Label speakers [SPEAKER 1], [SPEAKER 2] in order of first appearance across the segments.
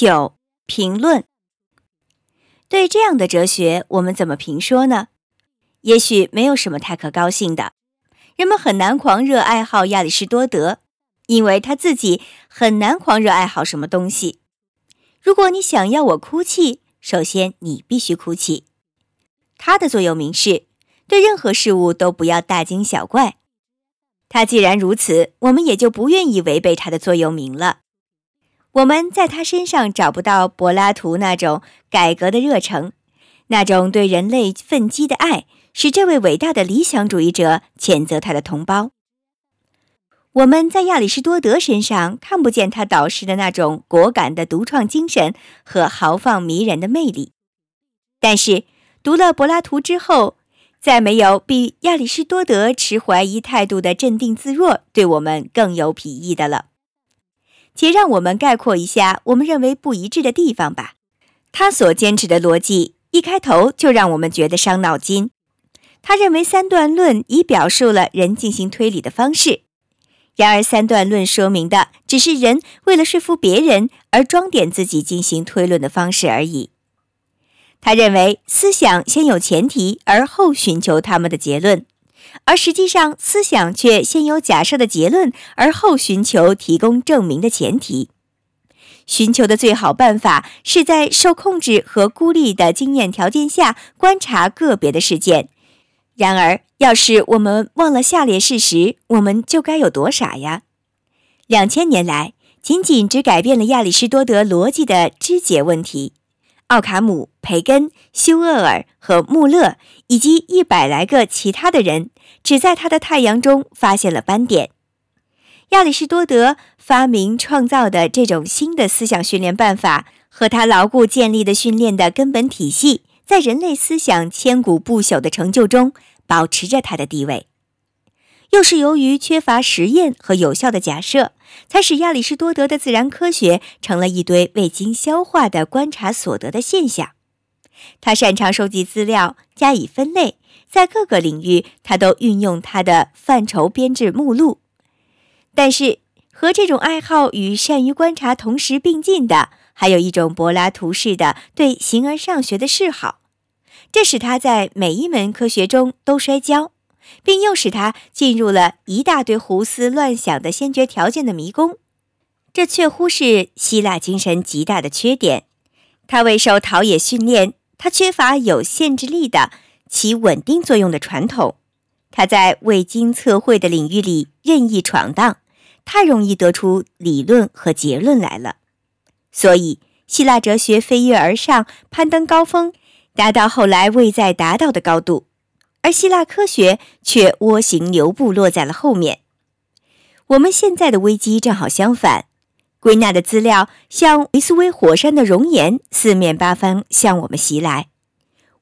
[SPEAKER 1] 九、评论。对这样的哲学，我们怎么评说呢？也许没有什么太可高兴的。人们很难狂热爱好亚里士多德，因为他自己很难狂热爱好什么东西。如果你想要我哭泣，首先你必须哭泣。他的座右铭是：对任何事物都不要大惊小怪。他既然如此，我们也就不愿意违背他的座右铭了。我们在他身上找不到柏拉图那种改革的热诚，那种对人类奋激的爱，使这位伟大的理想主义者谴责他的同胞。我们在亚里士多德身上看不见他导师的那种果敢的独创精神和豪放迷人的魅力，但是读了柏拉图之后，再没有比亚里士多德持怀疑态度的镇定自若对我们更有裨益的了。且让我们概括一下我们认为不一致的地方吧。他所坚持的逻辑一开头就让我们觉得伤脑筋。他认为三段论已表述了人进行推理的方式，然而三段论说明的只是人为了说服别人而装点自己进行推论的方式而已。他认为思想先有前提，而后寻求他们的结论。而实际上，思想却先有假设的结论，而后寻求提供证明的前提。寻求的最好办法是在受控制和孤立的经验条件下观察个别的事件。然而，要是我们忘了下列事实，我们就该有多傻呀！两千年来，仅仅只改变了亚里士多德逻辑的肢解问题。奥卡姆、培根、休厄尔和穆勒以及一百来个其他的人，只在他的太阳中发现了斑点。亚里士多德发明创造的这种新的思想训练办法，和他牢固建立的训练的根本体系，在人类思想千古不朽的成就中保持着它的地位。又是由于缺乏实验和有效的假设，才使亚里士多德的自然科学成了一堆未经消化的观察所得的现象。他擅长收集资料，加以分类，在各个领域他都运用他的范畴编制目录。但是，和这种爱好与善于观察同时并进的，还有一种柏拉图式的对形而上学的嗜好，这使他在每一门科学中都摔跤。并又使他进入了一大堆胡思乱想的先决条件的迷宫，这确乎是希腊精神极大的缺点。他未受陶冶训练，他缺乏有限制力的起稳定作用的传统。他在未经测绘的领域里任意闯荡，太容易得出理论和结论来了。所以，希腊哲学飞跃而上，攀登高峰，达到后来未再达到的高度。而希腊科学却蜗行牛步，落在了后面。我们现在的危机正好相反，归纳的资料像维苏威火山的熔岩，四面八方向我们袭来。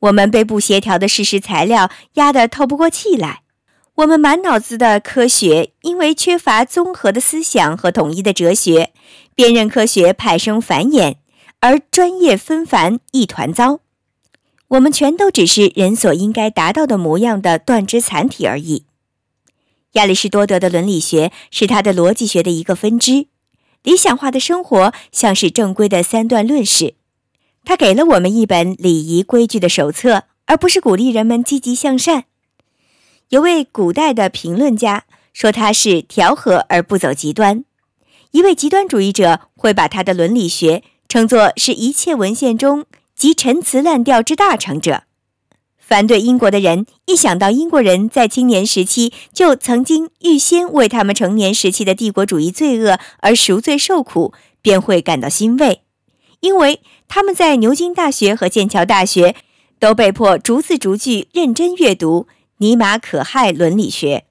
[SPEAKER 1] 我们被不协调的事实材料压得透不过气来。我们满脑子的科学，因为缺乏综合的思想和统一的哲学，辨认科学派生繁衍，而专业纷繁，一团糟。我们全都只是人所应该达到的模样的断肢残体而已。亚里士多德的伦理学是他的逻辑学的一个分支。理想化的生活像是正规的三段论式，他给了我们一本礼仪规矩的手册，而不是鼓励人们积极向善。有位古代的评论家说他是调和而不走极端。一位极端主义者会把他的伦理学称作是一切文献中。及陈词滥调之大成者，反对英国的人一想到英国人在青年时期就曾经预先为他们成年时期的帝国主义罪恶而赎罪受苦，便会感到欣慰，因为他们在牛津大学和剑桥大学都被迫逐字逐句认真阅读尼玛可害伦理学。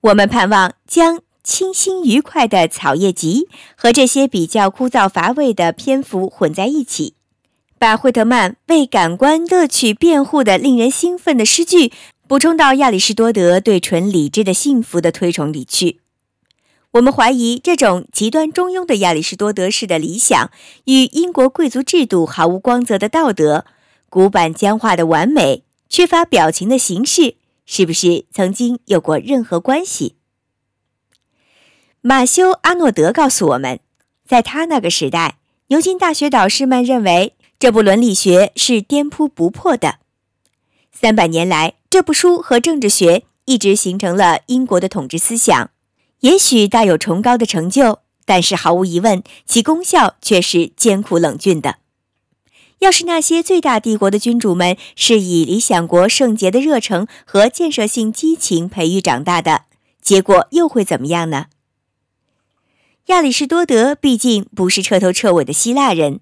[SPEAKER 1] 我们盼望将清新愉快的草叶集和这些比较枯燥乏味的篇幅混在一起。把惠特曼为感官乐趣辩护的令人兴奋的诗句补充到亚里士多德对纯理智的幸福的推崇里去。我们怀疑这种极端中庸的亚里士多德式的理想与英国贵族制度毫无光泽的道德、古板僵化的完美、缺乏表情的形式，是不是曾经有过任何关系？马修·阿诺德告诉我们，在他那个时代。牛津大学导师们认为这部伦理学是颠扑不破的。三百年来，这部书和政治学一直形成了英国的统治思想。也许大有崇高的成就，但是毫无疑问，其功效却是艰苦冷峻的。要是那些最大帝国的君主们是以理想国圣洁的热诚和建设性激情培育长大的，结果又会怎么样呢？亚里士多德毕竟不是彻头彻尾的希腊人，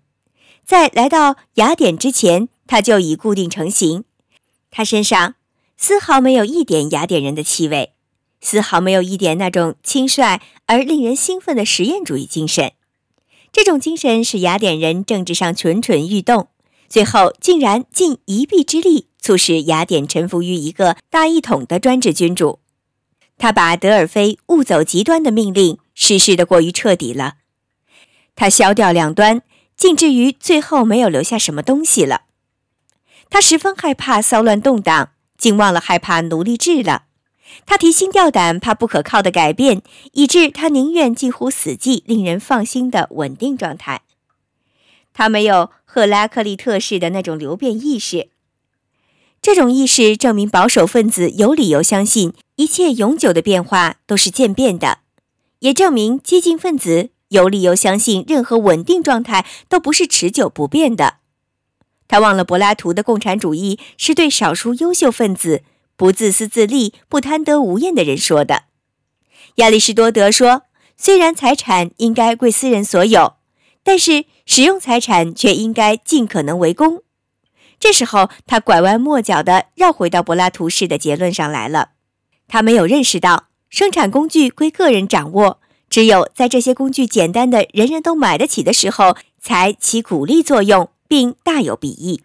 [SPEAKER 1] 在来到雅典之前，他就已固定成型。他身上丝毫没有一点雅典人的气味，丝毫没有一点那种轻率而令人兴奋的实验主义精神。这种精神使雅典人政治上蠢蠢欲动，最后竟然尽一臂之力促使雅典臣服于一个大一统的专制君主。他把德尔菲误走极端的命令实施的过于彻底了，他削掉两端，竟至于最后没有留下什么东西了。他十分害怕骚乱动荡，竟忘了害怕奴隶制了。他提心吊胆，怕不可靠的改变，以致他宁愿近乎死寂、令人放心的稳定状态。他没有赫拉克利特式的那种流变意识。这种意识证明保守分子有理由相信一切永久的变化都是渐变的，也证明激进分子有理由相信任何稳定状态都不是持久不变的。他忘了柏拉图的共产主义是对少数优秀分子。不自私自利、不贪得无厌的人说的。亚里士多德说：“虽然财产应该归私人所有，但是使用财产却应该尽可能为公。”这时候，他拐弯抹角地绕回到柏拉图式的结论上来了。他没有认识到，生产工具归个人掌握，只有在这些工具简单的人人都买得起的时候，才起鼓励作用，并大有裨益。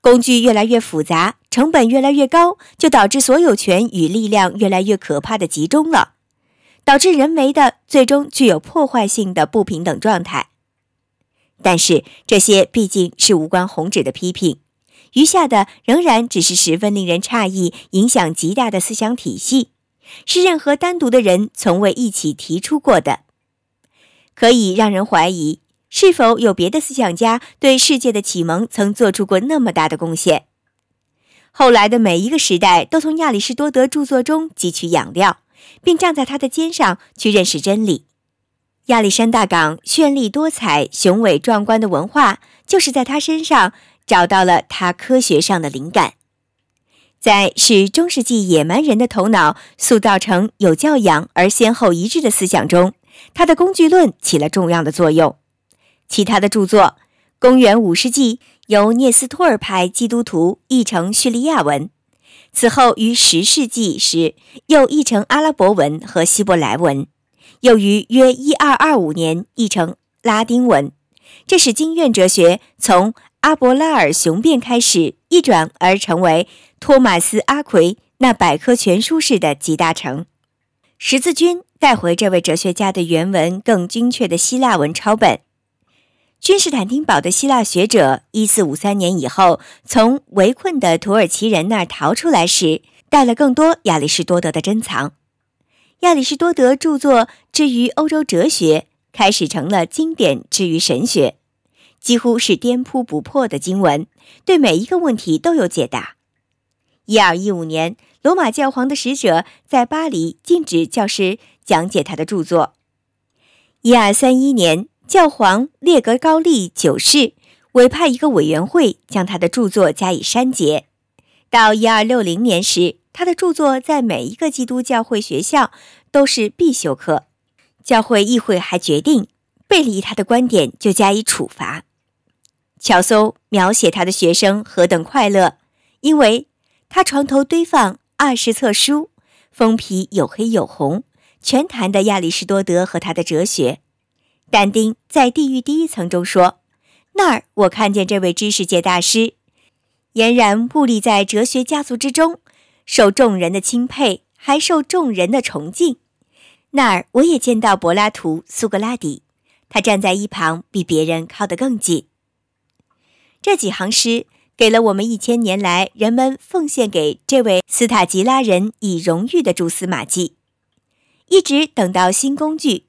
[SPEAKER 1] 工具越来越复杂，成本越来越高，就导致所有权与力量越来越可怕的集中了，导致人为的最终具有破坏性的不平等状态。但是这些毕竟是无关宏旨的批评，余下的仍然只是十分令人诧异、影响极大的思想体系，是任何单独的人从未一起提出过的，可以让人怀疑。是否有别的思想家对世界的启蒙曾做出过那么大的贡献？后来的每一个时代都从亚里士多德著作中汲取养料，并站在他的肩上去认识真理。亚历山大港绚丽多彩、雄伟壮观的文化，就是在他身上找到了他科学上的灵感。在使中世纪野蛮人的头脑塑造成有教养而先后一致的思想中，他的工具论起了重要的作用。其他的著作，公元五世纪由聂斯托尔派基督徒译成叙利亚文，此后于十世纪时又译成阿拉伯文和希伯来文，又于约一二二五年译成拉丁文。这使经院哲学从阿伯拉尔雄辩开始一转而成为托马斯阿奎那百科全书式的集大成。十字军带回这位哲学家的原文更精确的希腊文抄本。君士坦丁堡的希腊学者，一四五三年以后从围困的土耳其人那儿逃出来时，带了更多亚里士多德的珍藏。亚里士多德著作之于欧洲哲学，开始成了经典之于神学，几乎是颠扑不破的经文，对每一个问题都有解答。一二一五年，罗马教皇的使者在巴黎禁止教师讲解他的著作。一二三一年。教皇列格高利九世委派一个委员会将他的著作加以删节。到一二六零年时，他的著作在每一个基督教会学校都是必修课。教会议会还决定背离他的观点就加以处罚。乔叟描写他的学生何等快乐，因为他床头堆放二十册书，封皮有黑有红，全谈的亚里士多德和他的哲学。但丁在《地狱第一层》中说：“那儿我看见这位知识界大师，俨然矗立在哲学家族之中，受众人的钦佩，还受众人的崇敬。那儿我也见到柏拉图、苏格拉底，他站在一旁，比别人靠得更近。”这几行诗给了我们一千年来人们奉献给这位斯塔吉拉人以荣誉的蛛丝马迹，一直等到新工具。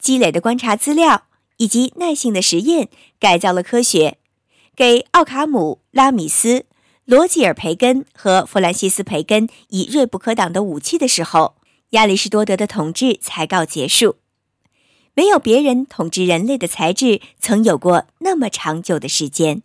[SPEAKER 1] 积累的观察资料，以及耐性的实验改造了科学，给奥卡姆、拉米斯、罗吉尔·培根和弗兰西斯·培根以锐不可挡的武器的时候，亚里士多德的统治才告结束。没有别人统治人类的才智曾有过那么长久的时间。